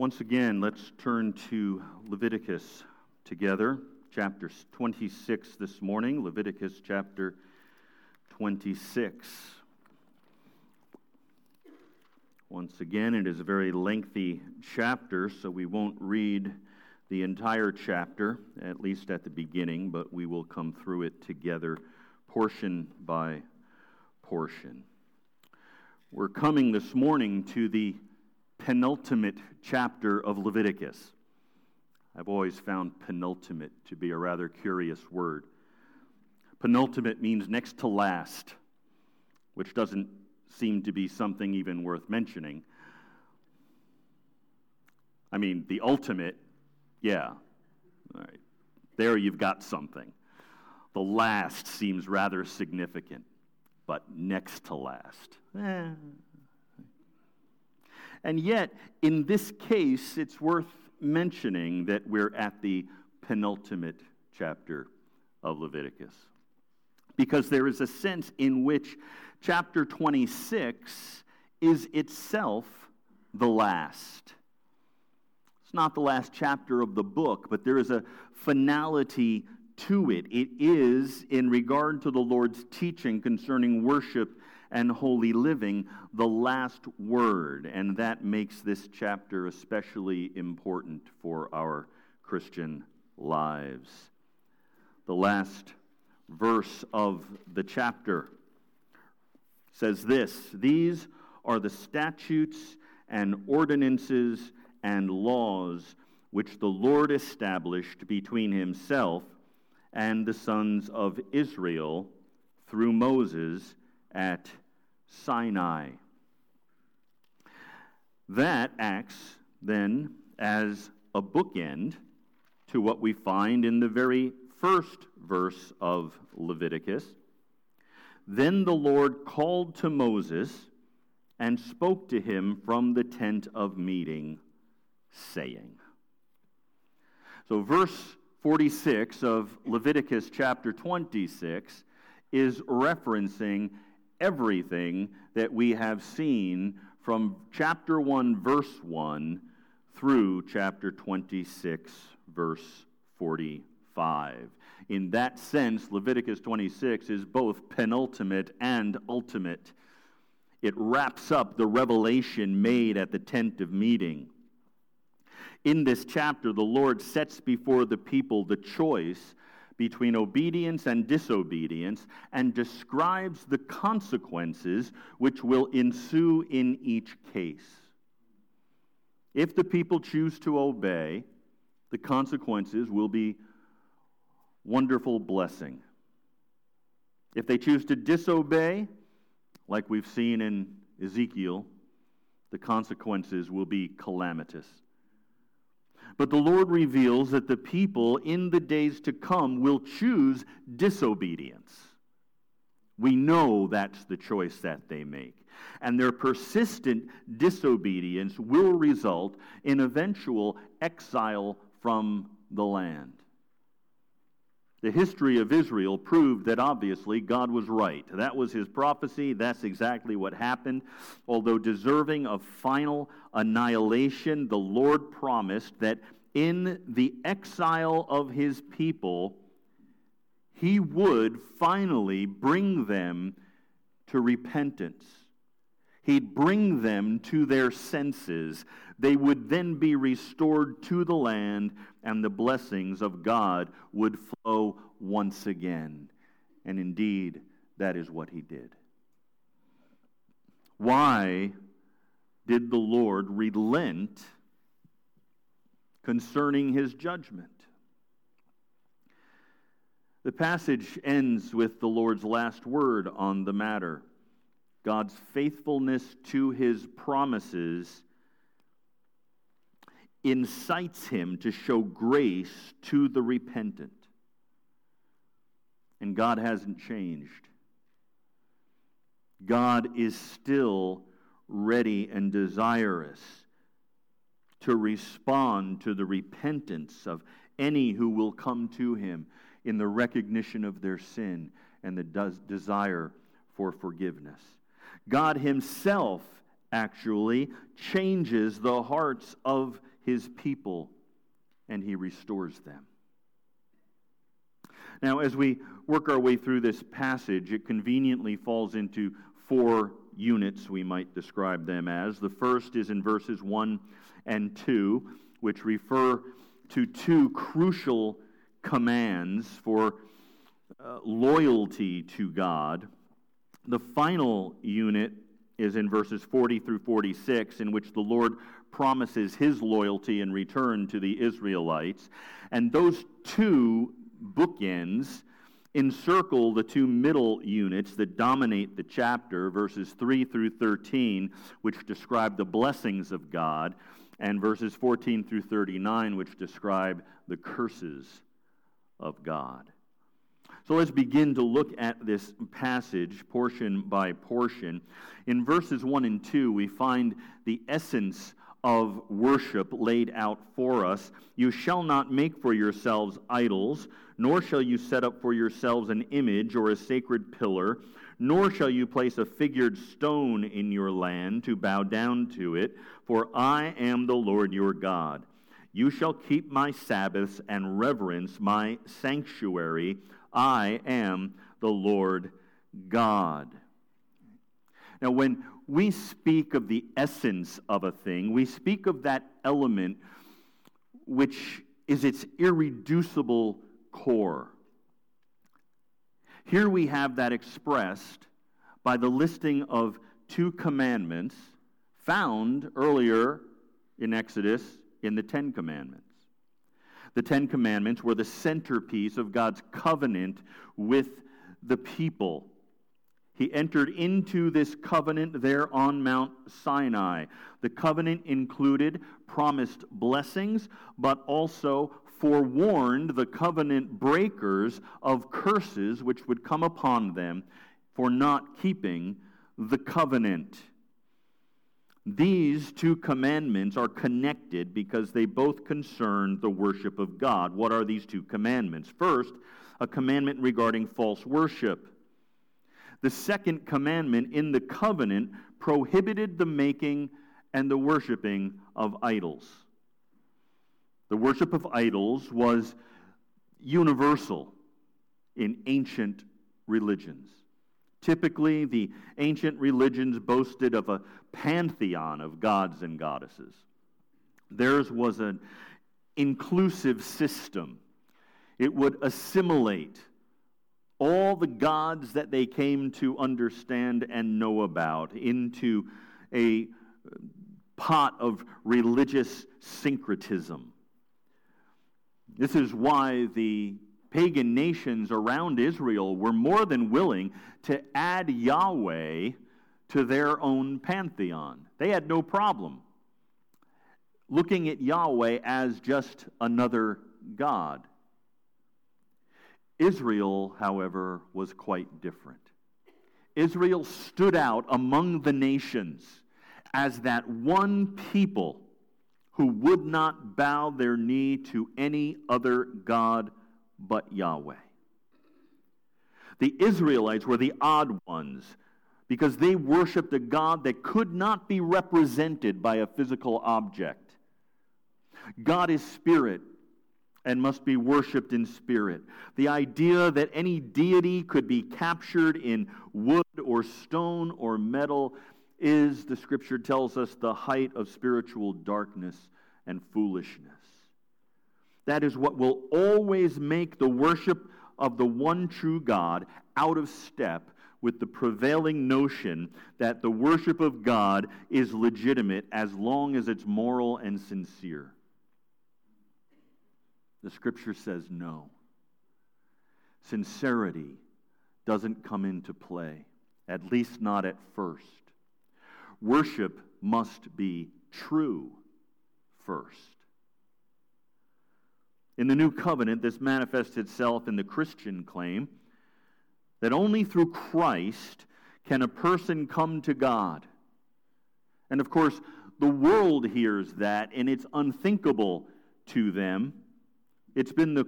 Once again, let's turn to Leviticus together, chapter 26 this morning, Leviticus chapter 26. Once again, it is a very lengthy chapter, so we won't read the entire chapter, at least at the beginning, but we will come through it together, portion by portion. We're coming this morning to the penultimate chapter of Leviticus. I've always found penultimate to be a rather curious word. Penultimate means next to last, which doesn't seem to be something even worth mentioning. I mean, the ultimate, yeah. All right. There you've got something. The last seems rather significant, but next to last. Eh. And yet, in this case, it's worth mentioning that we're at the penultimate chapter of Leviticus. Because there is a sense in which chapter 26 is itself the last. It's not the last chapter of the book, but there is a finality to it. It is, in regard to the Lord's teaching concerning worship and holy living the last word, and that makes this chapter especially important for our Christian lives. The last verse of the chapter says this These are the statutes and ordinances and laws which the Lord established between himself and the sons of Israel through Moses at Sinai. That acts then as a bookend to what we find in the very first verse of Leviticus. Then the Lord called to Moses and spoke to him from the tent of meeting, saying. So, verse 46 of Leviticus chapter 26 is referencing everything that we have seen from chapter 1, verse 1 through chapter 26, verse 45. In that sense, Leviticus 26 is both penultimate and ultimate. It wraps up the revelation made at the tent of meeting. In this chapter, the Lord sets before the people the choice between obedience and disobedience and describes the consequences which will ensue in each case. If the people choose to obey, the consequences will be wonderful blessing. If they choose to disobey, like we've seen in Ezekiel, the consequences will be calamitous. But the Lord reveals that the people in the days to come will choose disobedience. We know that's the choice that they make. And their persistent disobedience will result in eventual exile from the land. The history of Israel proved that obviously God was right. That was his prophecy. That's exactly what happened. Although deserving of final annihilation, the Lord promised that in the exile of his people, he would finally bring them to repentance. He'd bring them to their senses. They would then be restored to the land, and the blessings of God would flow once again. And indeed, that is what he did. Why did the Lord relent concerning his judgment? The passage ends with the Lord's last word on the matter. God's faithfulness to his promises incites him to show grace to the repentant. And God hasn't changed. God is still ready and desirous to respond to the repentance of any who will come to him in the recognition of their sin and the desire for forgiveness. God Himself actually changes the hearts of his people and he restores them. Now, as we work our way through this passage, it conveniently falls into four units, we might describe them as. The first is in verses 1 and 2, which refer to two crucial commands for uh, loyalty to God. The final unit is in verses 40 through 46, in which the Lord promises his loyalty in return to the Israelites. And those two bookends encircle the two middle units that dominate the chapter, verses 3 through 13, which describe the blessings of God, and verses 14 through 39, which describe the curses of God. So let's begin to look at this passage portion by portion. In verses 1 and 2, we find the essence of worship laid out for us. You shall not make for yourselves idols, nor shall you set up for yourselves an image or a sacred pillar, nor shall you place a figured stone in your land to bow down to it, for I am the Lord your God. You shall keep my Sabbaths and reverence my sanctuary. I am the Lord God. Now, when we speak of the essence of a thing, we speak of that element which is its irreducible core. Here we have that expressed by the listing of two commandments found earlier in Exodus in the Ten Commandments. The Ten Commandments were the centerpiece of God's covenant with the people. He entered into this covenant there on Mount Sinai. The covenant included promised blessings, but also forewarned the covenant breakers of curses which would come upon them for not keeping the covenant. These two commandments are connected because they both concern the worship of God. What are these two commandments? First, a commandment regarding false worship. The second commandment in the covenant prohibited the making and the worshiping of idols. The worship of idols was universal in ancient religions. Typically, the ancient religions boasted of a pantheon of gods and goddesses. Theirs was an inclusive system. It would assimilate all the gods that they came to understand and know about into a pot of religious syncretism. This is why the pagan nations around Israel were more than willing to add Yahweh to their own pantheon. They had no problem looking at Yahweh as just another God. Israel, however, was quite different. Israel stood out among the nations as that one people who would not bow their knee to any other God but Yahweh. The Israelites were the odd ones because they worshiped a God that could not be represented by a physical object. God is spirit and must be worshiped in spirit. The idea that any deity could be captured in wood or stone or metal is, the scripture tells us, the height of spiritual darkness and foolishness. That is what will always make the worship of the one true God out of step with the prevailing notion that the worship of God is legitimate as long as it's moral and sincere. The scripture says no. Sincerity doesn't come into play, at least not at first. Worship must be true first. In the new covenant, this manifests itself in the Christian claim that only through Christ can a person come to God. And of course, the world hears that, and it's unthinkable to them it's been the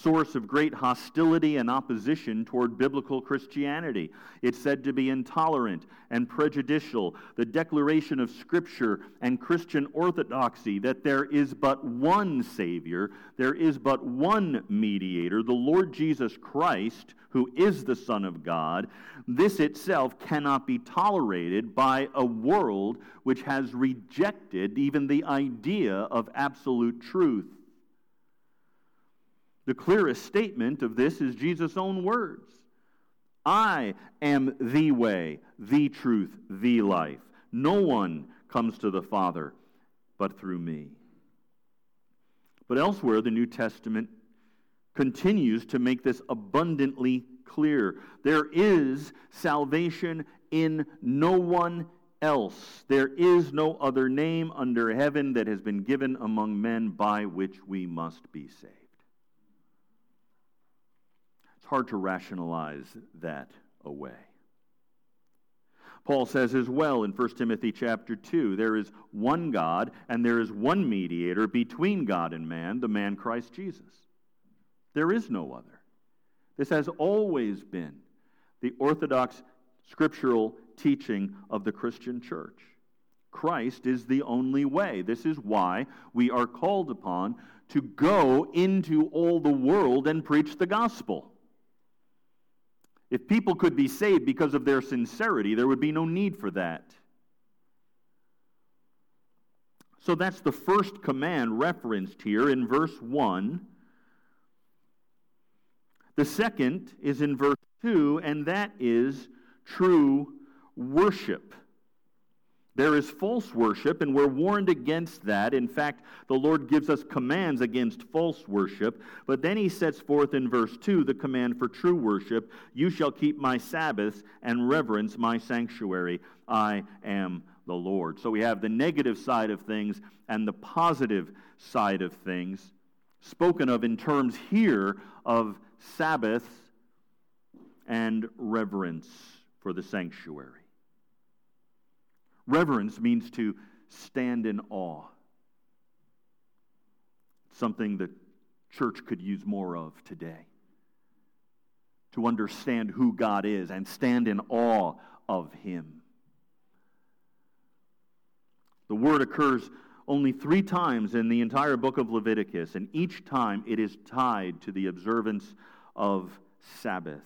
source of great hostility and opposition toward biblical Christianity. It's said to be intolerant and prejudicial. The declaration of Scripture and Christian orthodoxy that there is but one Savior, there is but one mediator, the Lord Jesus Christ, who is the Son of God, this itself cannot be tolerated by a world which has rejected even the idea of absolute truth. The clearest statement of this is Jesus' own words I am the way, the truth, the life. No one comes to the Father but through me. But elsewhere, the New Testament continues to make this abundantly clear. There is salvation in no one else. There is no other name under heaven that has been given among men by which we must be saved. Hard to rationalize that away. Paul says as well in 1 Timothy chapter 2 there is one God and there is one mediator between God and man, the man Christ Jesus. There is no other. This has always been the orthodox scriptural teaching of the Christian church. Christ is the only way. This is why we are called upon to go into all the world and preach the gospel. If people could be saved because of their sincerity, there would be no need for that. So that's the first command referenced here in verse 1. The second is in verse 2, and that is true worship. There is false worship, and we're warned against that. In fact, the Lord gives us commands against false worship. But then he sets forth in verse 2 the command for true worship You shall keep my Sabbaths and reverence my sanctuary. I am the Lord. So we have the negative side of things and the positive side of things, spoken of in terms here of Sabbaths and reverence for the sanctuary. Reverence means to stand in awe. Something that church could use more of today. To understand who God is and stand in awe of Him. The word occurs only three times in the entire book of Leviticus, and each time it is tied to the observance of Sabbath.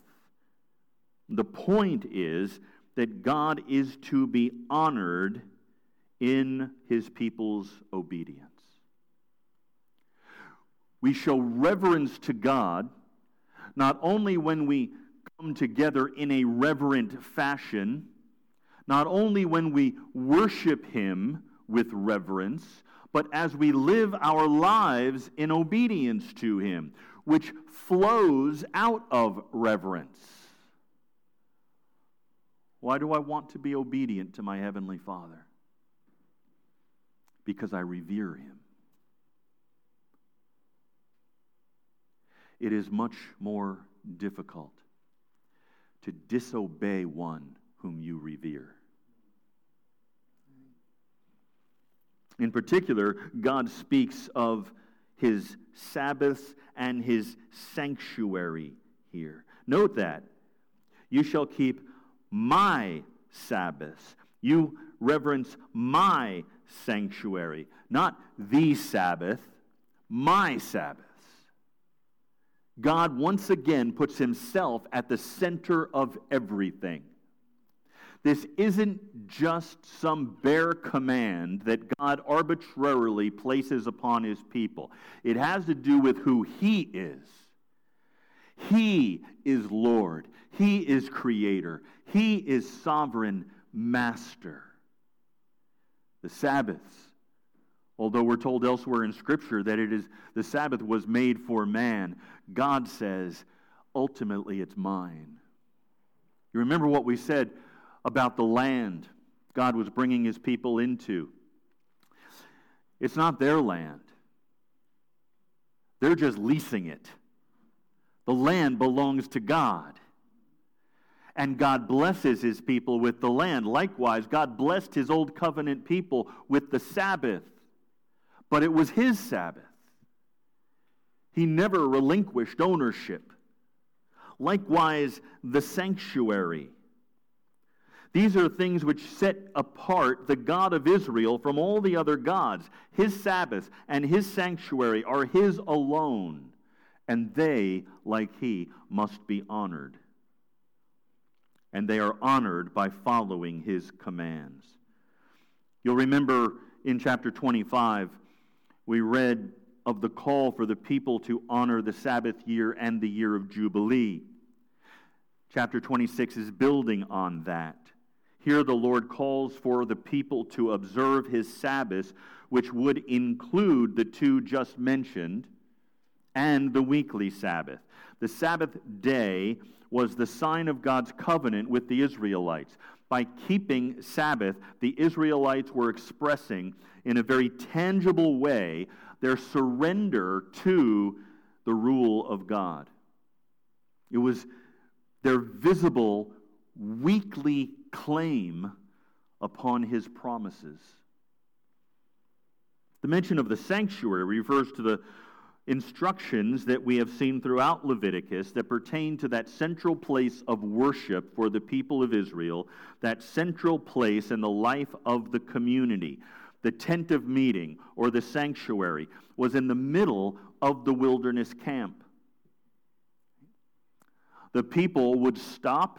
The point is that God is to be honored in his people's obedience. We show reverence to God not only when we come together in a reverent fashion, not only when we worship him with reverence, but as we live our lives in obedience to him, which flows out of reverence. Why do I want to be obedient to my Heavenly Father? Because I revere Him. It is much more difficult to disobey one whom you revere. In particular, God speaks of his Sabbaths and his sanctuary here. Note that. You shall keep my Sabbaths. You reverence my sanctuary, not the Sabbath, my Sabbaths. God once again puts himself at the center of everything. This isn't just some bare command that God arbitrarily places upon his people. It has to do with who he is. He is Lord. He is creator. He is sovereign master. The Sabbaths, although we're told elsewhere in Scripture that it is the Sabbath was made for man, God says, ultimately it's mine. You remember what we said about the land God was bringing his people into. It's not their land. They're just leasing it. The land belongs to God and God blesses his people with the land. Likewise, God blessed his old covenant people with the Sabbath, but it was his Sabbath. He never relinquished ownership. Likewise, the sanctuary. These are things which set apart the God of Israel from all the other gods. His Sabbath and his sanctuary are his alone, and they, like he, must be honored. And they are honored by following his commands. You'll remember in chapter 25, we read of the call for the people to honor the Sabbath year and the year of Jubilee. Chapter 26 is building on that. Here, the Lord calls for the people to observe his Sabbaths, which would include the two just mentioned and the weekly Sabbath. The Sabbath day was the sign of God's covenant with the Israelites. By keeping Sabbath, the Israelites were expressing in a very tangible way their surrender to the rule of God. It was their visible, weekly claim upon his promises. The mention of the sanctuary refers to the instructions that we have seen throughout Leviticus that pertain to that central place of worship for the people of Israel, that central place in the life of the community. The tent of meeting or the sanctuary was in the middle of the wilderness camp. The people would stop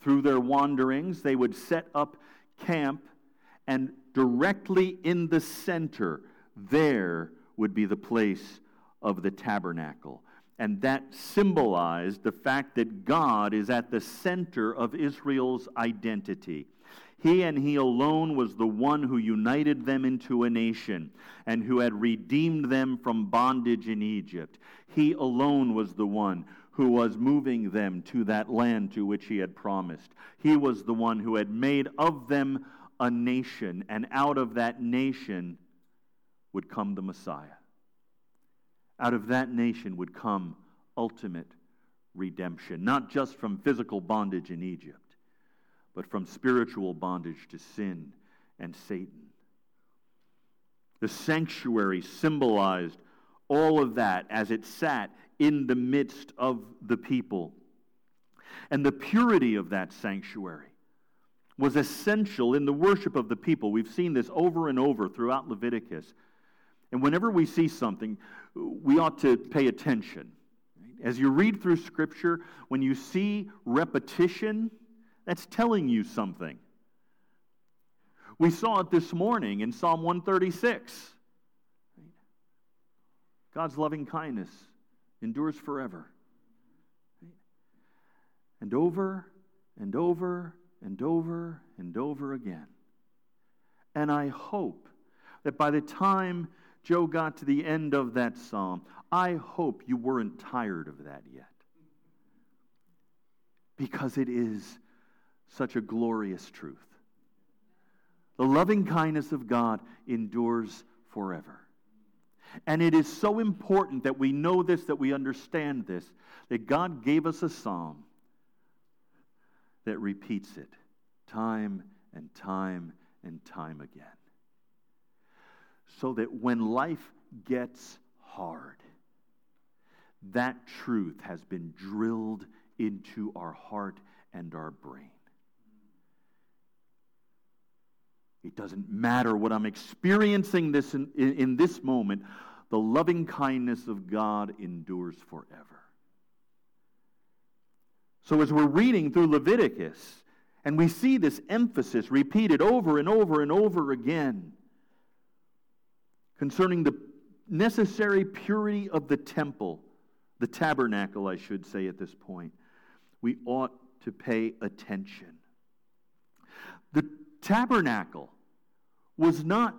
through their wanderings, they would set up camp, and directly in the center, there would be the place of the tabernacle. And that symbolized the fact that God is at the center of Israel's identity. He and He alone was the one who united them into a nation and who had redeemed them from bondage in Egypt. He alone was the one who was moving them to that land to which He had promised. He was the one who had made of them a nation, and out of that nation would come the Messiah. Out of that nation would come ultimate redemption, not just from physical bondage in Egypt, but from spiritual bondage to sin and Satan. The sanctuary symbolized all of that as it sat in the midst of the people. And the purity of that sanctuary was essential in the worship of the people. We've seen this over and over throughout Leviticus. And whenever we see something, we ought to pay attention. As you read through Scripture, when you see repetition, that's telling you something. We saw it this morning in Psalm 136. God's loving kindness endures forever. And over and over and over and over again. And I hope that by the time Joe got to the end of that psalm, I hope you weren't tired of that yet. Because it is such a glorious truth. The loving kindness of God endures forever. And it is so important that we know this, that we understand this, that God gave us a psalm that repeats it time and time and time again so that when life gets hard, that truth has been drilled into our heart and our brain. It doesn't matter what I'm experiencing this in, in, in, this moment, the loving kindness of God endures forever. So, as we're reading through Leviticus, and we see this emphasis repeated over and over and over again, concerning the necessary purity of the temple, the tabernacle, I should say at this point, we ought to pay attention. The tabernacle was not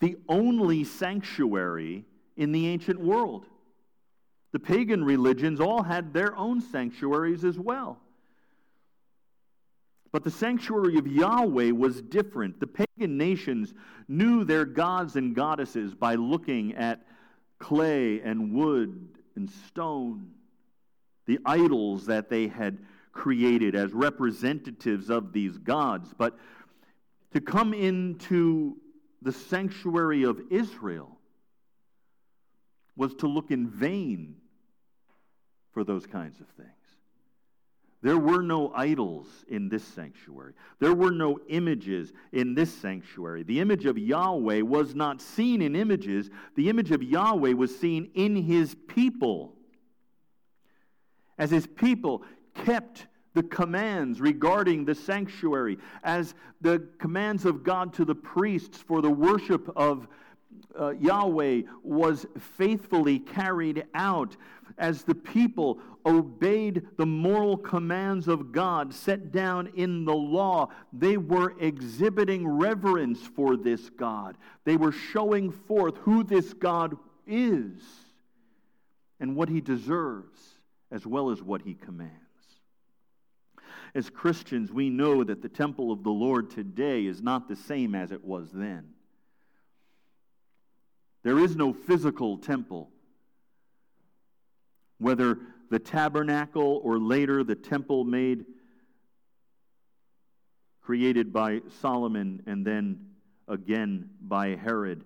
the only sanctuary in the ancient world. The pagan religions all had their own sanctuaries as well. But the sanctuary of Yahweh was different. The pagan nations knew their gods and goddesses by looking at clay and wood and stone, the idols that they had created as representatives of these gods. But to come into the sanctuary of Israel was to look in vain for those kinds of things. There were no idols in this sanctuary. There were no images in this sanctuary. The image of Yahweh was not seen in images, the image of Yahweh was seen in his people. As his people kept the commands regarding the sanctuary, as the commands of God to the priests for the worship of uh, Yahweh was faithfully carried out, as the people obeyed the moral commands of God set down in the law, they were exhibiting reverence for this God. They were showing forth who this God is and what he deserves, as well as what he commands. As Christians, we know that the temple of the Lord today is not the same as it was then. There is no physical temple whether the tabernacle or later the temple made created by Solomon and then again by Herod.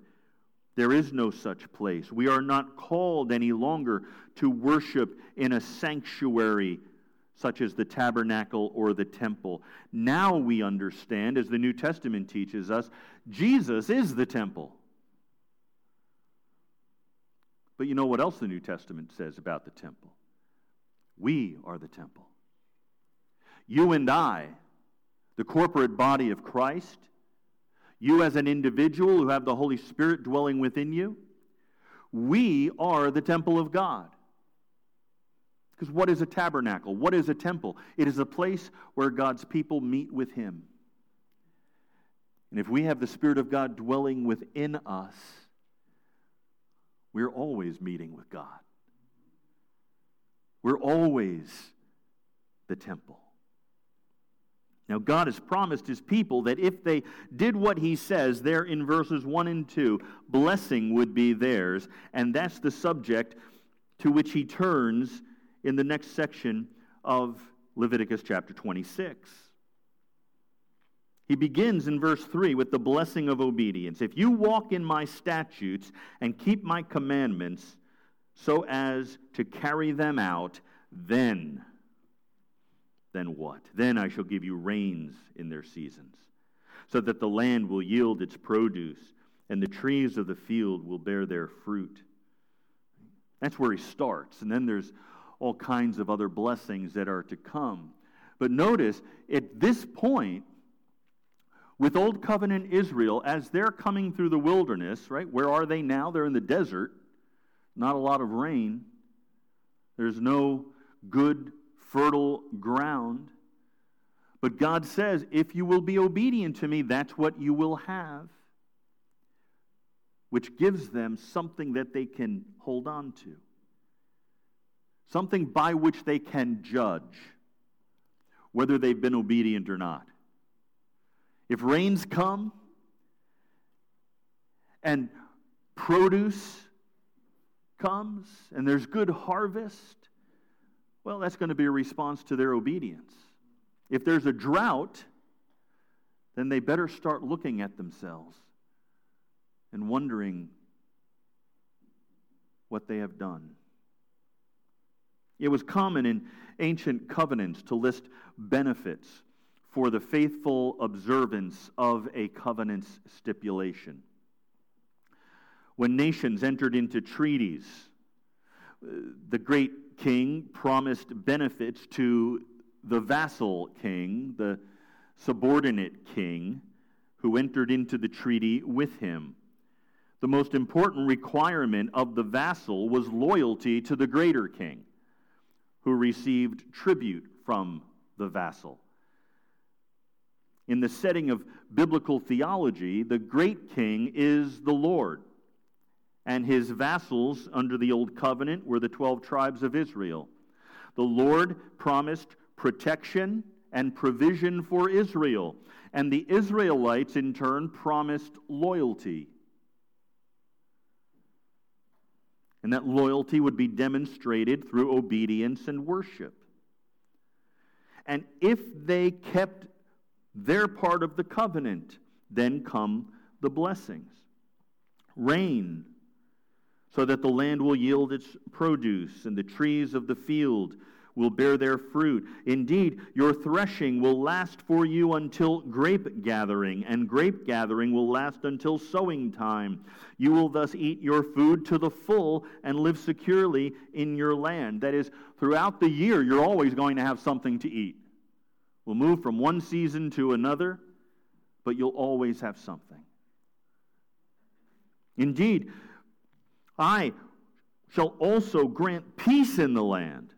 There is no such place. We are not called any longer to worship in a sanctuary such as the tabernacle or the temple. Now we understand, as the New Testament teaches us, Jesus is the temple. But you know what else the New Testament says about the temple? We are the temple. You and I, the corporate body of Christ, you as an individual who have the Holy Spirit dwelling within you, we are the temple of God. Because what is a tabernacle? What is a temple? It is a place where God's people meet with Him. And if we have the Spirit of God dwelling within us, we're always meeting with God. We're always the temple. Now, God has promised his people that if they did what he says there in verses 1 and 2, blessing would be theirs. And that's the subject to which he turns in the next section of Leviticus chapter 26. He begins in verse 3 with the blessing of obedience. If you walk in my statutes and keep my commandments so as to carry them out, then, then what? Then I shall give you rains in their seasons, so that the land will yield its produce, and the trees of the field will bear their fruit. That's where he starts. And then there's all kinds of other blessings that are to come. But notice, at this point, with Old Covenant Israel, as they're coming through the wilderness, right? Where are they now? They're in the desert. Not a lot of rain. There's no good, fertile ground. But God says, if you will be obedient to me, that's what you will have. Which gives them something that they can hold on to, something by which they can judge whether they've been obedient or not. If rains come and produce comes and there's good harvest, well, that's going to be a response to their obedience. If there's a drought, then they better start looking at themselves and wondering what they have done. It was common in ancient covenants to list benefits for the faithful observance of a covenant's stipulation. When nations entered into treaties, the great king promised benefits to the vassal king, the subordinate king, who entered into the treaty with him. The most important requirement of the vassal was loyalty to the greater king, who received tribute from the vassal in the setting of biblical theology, the great king is the Lord. And his vassals under the Old Covenant were the 12 tribes of Israel. The Lord promised protection and provision for Israel. And the Israelites, in turn, promised loyalty. And that loyalty would be demonstrated through obedience and worship. And if they kept their part of the covenant. Then come the blessings. Rain, so that the land will yield its produce, and the trees of the field will bear their fruit. Indeed, your threshing will last for you until grape gathering, and grape gathering will last until sowing time. You will thus eat your food to the full and live securely in your land. That is, throughout the year, you're always going to have something to eat. We'll move from one season to another, but you'll always have something. Indeed, I shall also grant peace in the land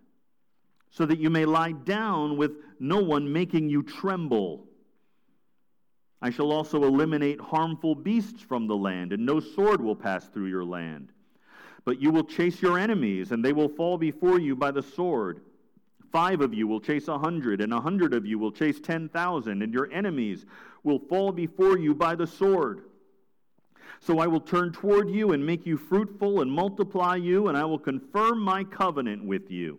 so that you may lie down with no one making you tremble. I shall also eliminate harmful beasts from the land, and no sword will pass through your land. But you will chase your enemies, and they will fall before you by the sword. Five of you will chase a hundred, and a hundred of you will chase ten thousand, and your enemies will fall before you by the sword. So I will turn toward you and make you fruitful and multiply you, and I will confirm my covenant with you.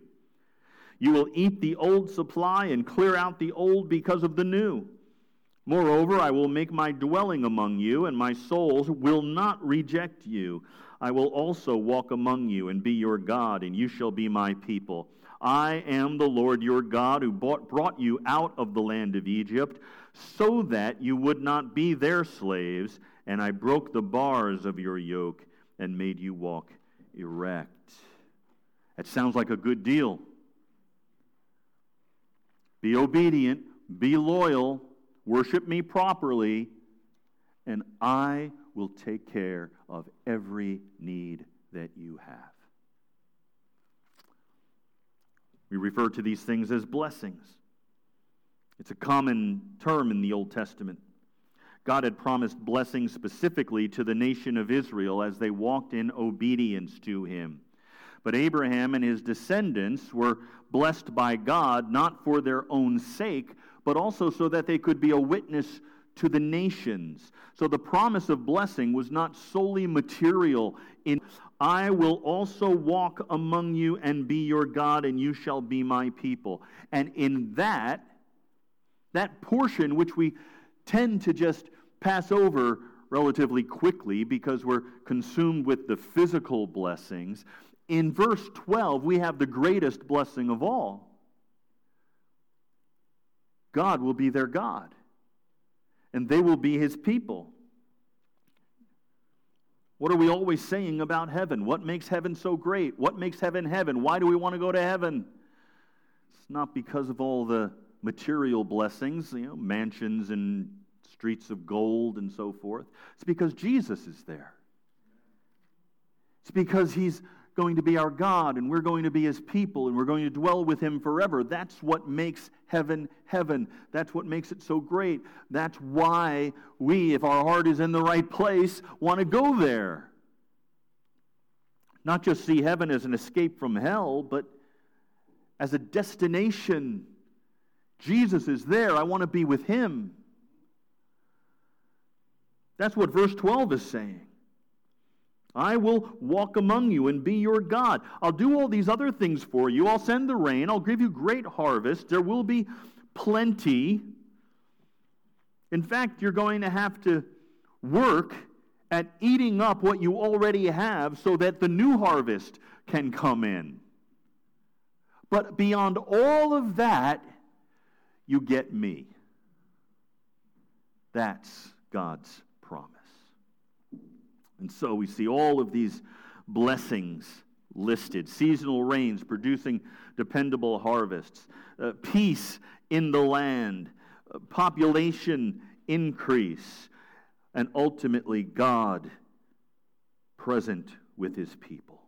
You will eat the old supply and clear out the old because of the new. Moreover, I will make my dwelling among you, and my souls will not reject you. I will also walk among you and be your God, and you shall be my people. I am the Lord your God who bought, brought you out of the land of Egypt, so that you would not be their slaves, and I broke the bars of your yoke and made you walk erect. That sounds like a good deal. Be obedient, be loyal, worship me properly, and I will take care of every need that you have. We refer to these things as blessings. It's a common term in the Old Testament. God had promised blessings specifically to the nation of Israel as they walked in obedience to him. But Abraham and his descendants were blessed by God not for their own sake, but also so that they could be a witness to the nations. So the promise of blessing was not solely material in I will also walk among you and be your God and you shall be my people. And in that that portion which we tend to just pass over relatively quickly because we're consumed with the physical blessings, in verse 12, we have the greatest blessing of all. God will be their God, and they will be his people. What are we always saying about heaven? What makes heaven so great? What makes heaven heaven? Why do we want to go to heaven? It's not because of all the material blessings, you know, mansions and streets of gold and so forth. It's because Jesus is there. It's because he's going to be our God and we're going to be his people and we're going to dwell with him forever. That's what makes heaven heaven. That's what makes it so great. That's why we, if our heart is in the right place, want to go there. Not just see heaven as an escape from hell, but as a destination. Jesus is there. I want to be with him. That's what verse 12 is saying. I will walk among you and be your God. I'll do all these other things for you. I'll send the rain. I'll give you great harvest. There will be plenty. In fact, you're going to have to work at eating up what you already have so that the new harvest can come in. But beyond all of that, you get me. That's God's and so we see all of these blessings listed seasonal rains producing dependable harvests, uh, peace in the land, uh, population increase, and ultimately God present with his people.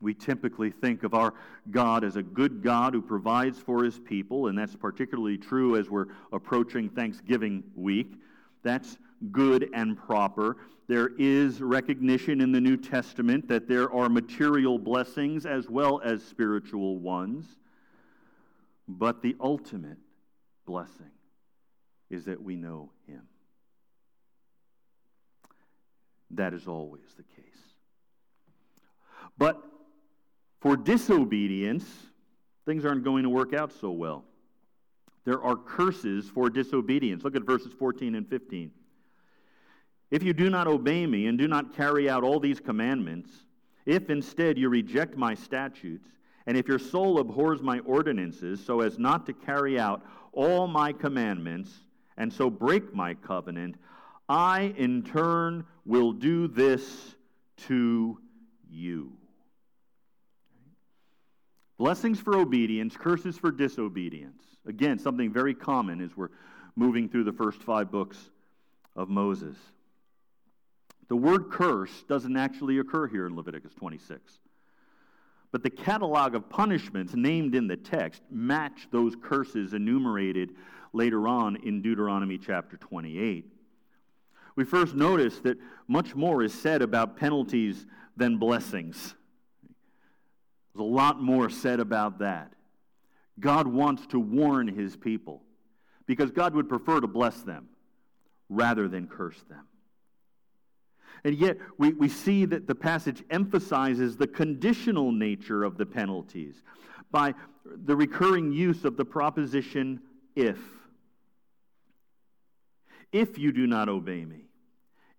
We typically think of our God as a good God who provides for his people, and that's particularly true as we're approaching Thanksgiving week. That's good and proper. There is recognition in the New Testament that there are material blessings as well as spiritual ones. But the ultimate blessing is that we know Him. That is always the case. But for disobedience, things aren't going to work out so well. There are curses for disobedience. Look at verses 14 and 15. If you do not obey me and do not carry out all these commandments, if instead you reject my statutes, and if your soul abhors my ordinances so as not to carry out all my commandments, and so break my covenant, I in turn will do this to you. Blessings for obedience, curses for disobedience. Again, something very common as we're moving through the first five books of Moses. The word curse doesn't actually occur here in Leviticus 26. But the catalog of punishments named in the text match those curses enumerated later on in Deuteronomy chapter 28. We first notice that much more is said about penalties than blessings. There's a lot more said about that. God wants to warn his people because God would prefer to bless them rather than curse them. And yet, we, we see that the passage emphasizes the conditional nature of the penalties by the recurring use of the proposition if. If you do not obey me,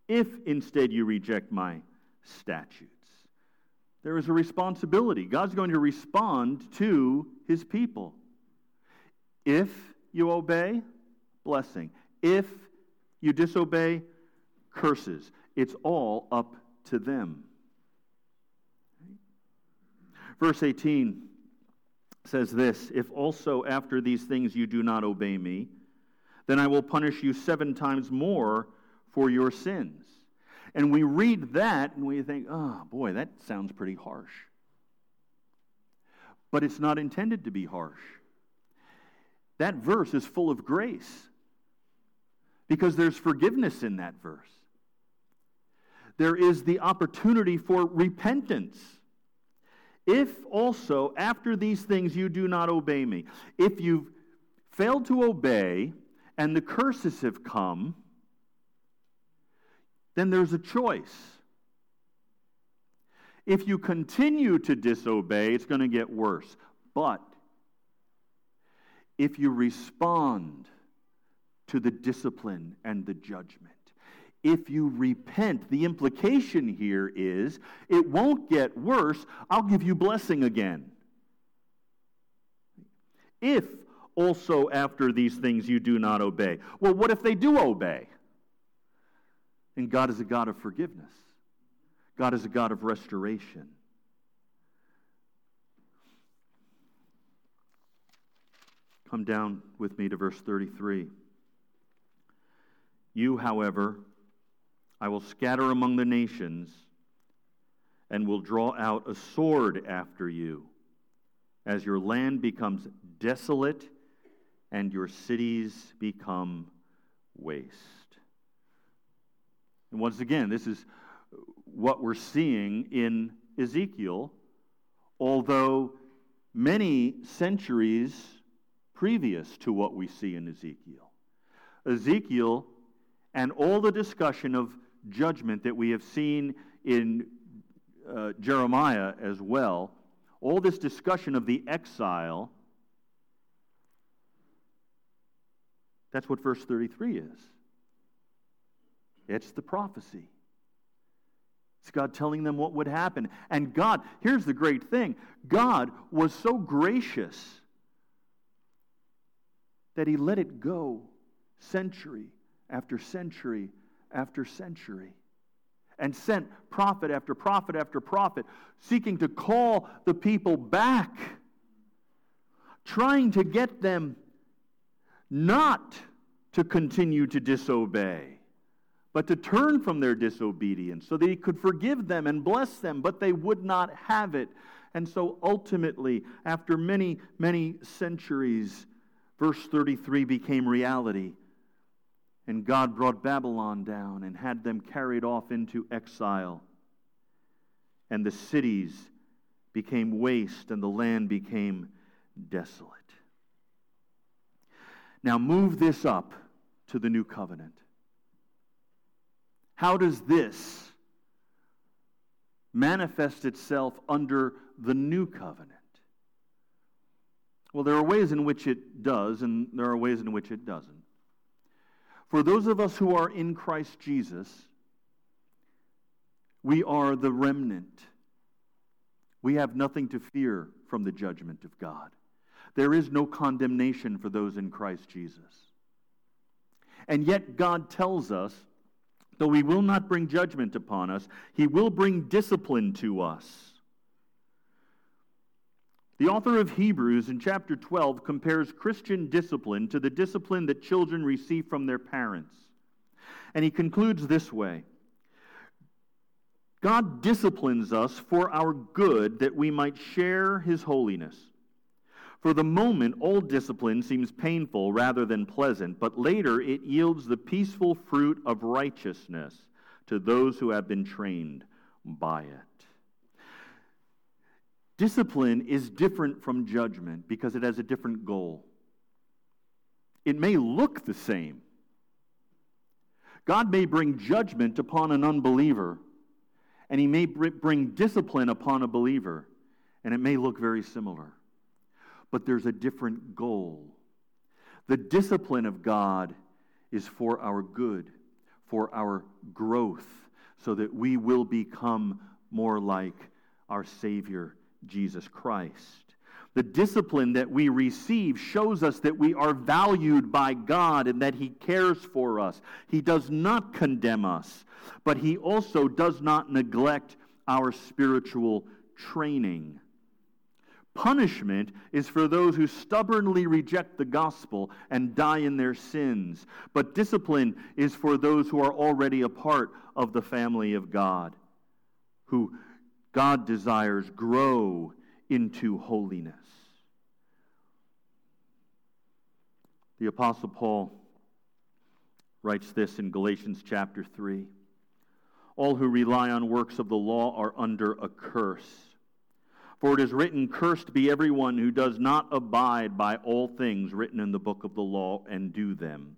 if instead you reject my statutes, there is a responsibility. God's going to respond to his people. If you obey, blessing. If you disobey, curses. It's all up to them. Verse 18 says this If also after these things you do not obey me, then I will punish you seven times more for your sins. And we read that and we think, oh, boy, that sounds pretty harsh. But it's not intended to be harsh. That verse is full of grace because there's forgiveness in that verse there is the opportunity for repentance. If also after these things you do not obey me, if you've failed to obey and the curses have come, then there's a choice. If you continue to disobey, it's going to get worse. But if you respond to the discipline and the judgment, if you repent. The implication here is it won't get worse. I'll give you blessing again. If also after these things you do not obey. Well, what if they do obey? And God is a God of forgiveness, God is a God of restoration. Come down with me to verse 33. You, however, I will scatter among the nations and will draw out a sword after you as your land becomes desolate and your cities become waste. And once again, this is what we're seeing in Ezekiel, although many centuries previous to what we see in Ezekiel. Ezekiel and all the discussion of judgment that we have seen in uh, Jeremiah as well, all this discussion of the exile, that's what verse 33 is. It's the prophecy. It's God telling them what would happen. And God, here's the great thing God was so gracious that he let it go century after century after century and sent prophet after prophet after prophet, seeking to call the people back, trying to get them not to continue to disobey, but to turn from their disobedience so that he could forgive them and bless them, but they would not have it. And so ultimately, after many, many centuries, verse 33 became reality. And God brought Babylon down and had them carried off into exile. And the cities became waste and the land became desolate. Now, move this up to the new covenant. How does this manifest itself under the new covenant? Well, there are ways in which it does, and there are ways in which it doesn't. For those of us who are in Christ Jesus, We are the remnant. We have nothing to fear from the judgment of God. There is no condemnation for those in Christ Jesus. And yet, God tells us, though He will not bring judgment upon us, He will bring discipline to us. The author of Hebrews in chapter 12 compares Christian discipline to the discipline that children receive from their parents. And he concludes this way God disciplines us for our good that we might share his holiness. For the moment, all discipline seems painful rather than pleasant, but later it yields the peaceful fruit of righteousness to those who have been trained by it. Discipline is different from judgment because it has a different goal. It may look the same. God may bring judgment upon an unbeliever, and he may bring discipline upon a believer, and it may look very similar. But there's a different goal. The discipline of God is for our good, for our growth, so that we will become more like our Savior, Jesus Christ. The discipline that we receive shows us that we are valued by God and that He cares for us. He does not condemn us, but He also does not neglect our spiritual training. Punishment is for those who stubbornly reject the gospel and die in their sins, but discipline is for those who are already a part of the family of God, who God desires grow into holiness. The Apostle Paul writes this in Galatians chapter 3 All who rely on works of the law are under a curse. For it is written, Cursed be everyone who does not abide by all things written in the book of the law and do them.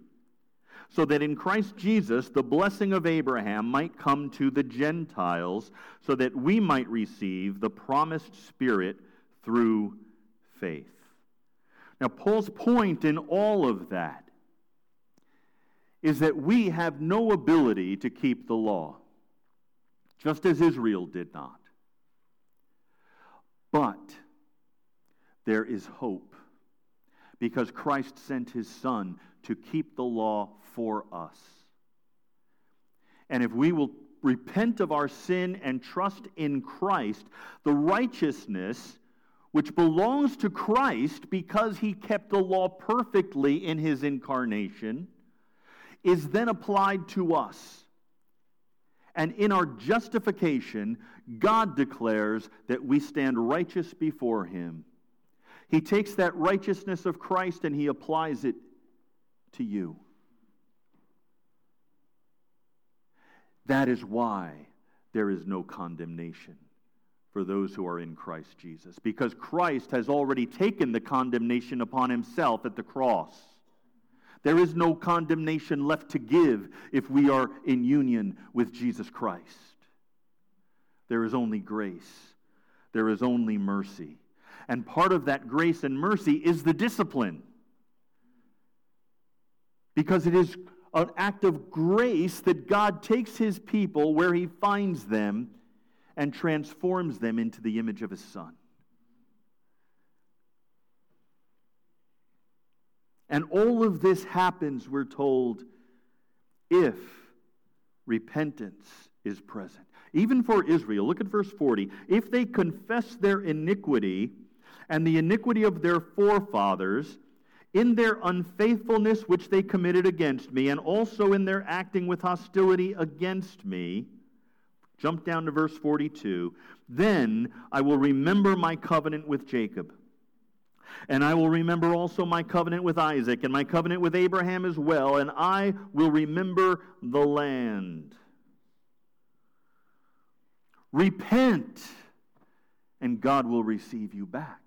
So that in Christ Jesus the blessing of Abraham might come to the Gentiles, so that we might receive the promised Spirit through faith. Now, Paul's point in all of that is that we have no ability to keep the law, just as Israel did not. But there is hope because Christ sent his Son to keep the law for us. And if we will repent of our sin and trust in Christ, the righteousness which belongs to Christ because he kept the law perfectly in his incarnation is then applied to us. And in our justification, God declares that we stand righteous before Him. He takes that righteousness of Christ and He applies it to you. That is why there is no condemnation for those who are in Christ Jesus, because Christ has already taken the condemnation upon Himself at the cross. There is no condemnation left to give if we are in union with Jesus Christ. There is only grace, there is only mercy. And part of that grace and mercy is the discipline. Because it is an act of grace that God takes his people where he finds them and transforms them into the image of his Son. And all of this happens, we're told, if repentance is present. Even for Israel, look at verse 40. If they confess their iniquity and the iniquity of their forefathers, in their unfaithfulness which they committed against me, and also in their acting with hostility against me, jump down to verse 42, then I will remember my covenant with Jacob and I will remember also my covenant with Isaac and my covenant with Abraham as well, and I will remember the land. Repent, and God will receive you back.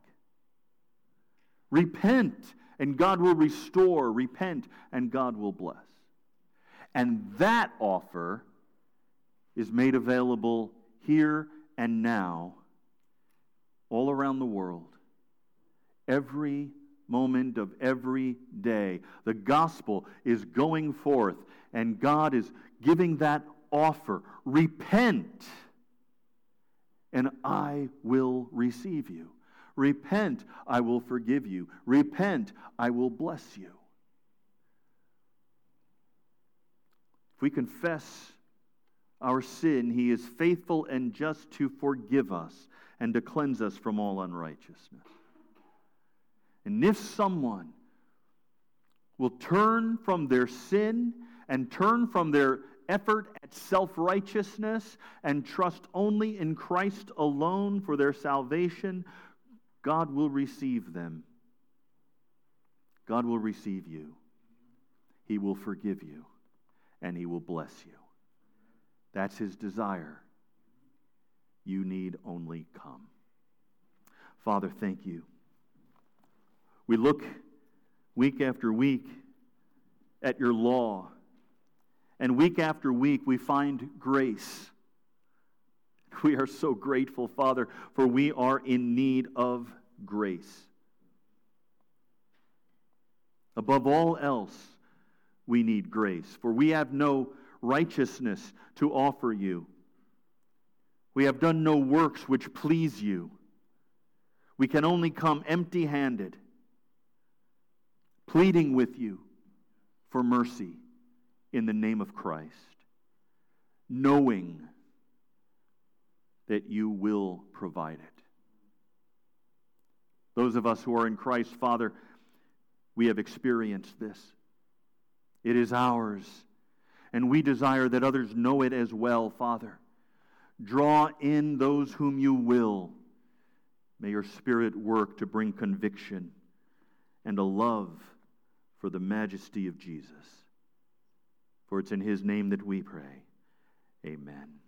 Repent, and God will restore, repent, and God will bless. And that offer is made available here and now, all around the world, every moment of every day. The gospel is going forth, and God is giving that offer. Repent, and I will receive you. Repent, I will forgive you. Repent, I will bless you. If we confess our sin, he is faithful and just to forgive us and to cleanse us from all unrighteousness. And if someone will turn from their sin and turn from their effort at self righteousness and trust only in Christ alone for their salvation, God will receive them. God will receive you. He will forgive you. And He will bless you. That's His desire. You need only come. Father, thank you. We look week after week at your law, and week after week we find grace. We are so grateful, Father, for we are in need of grace. Above all else, we need grace, for we have no righteousness to offer you. We have done no works which please you. We can only come empty handed, pleading with you for mercy in the name of Christ, knowing that you will provide it. Those of us who are in Christ, Father, we have experienced this. It is ours, and we desire that others know it as well, Father. Draw in those whom you will. May your Spirit work to bring conviction and a love for the majesty of Jesus. For it's in his name that we pray. Amen.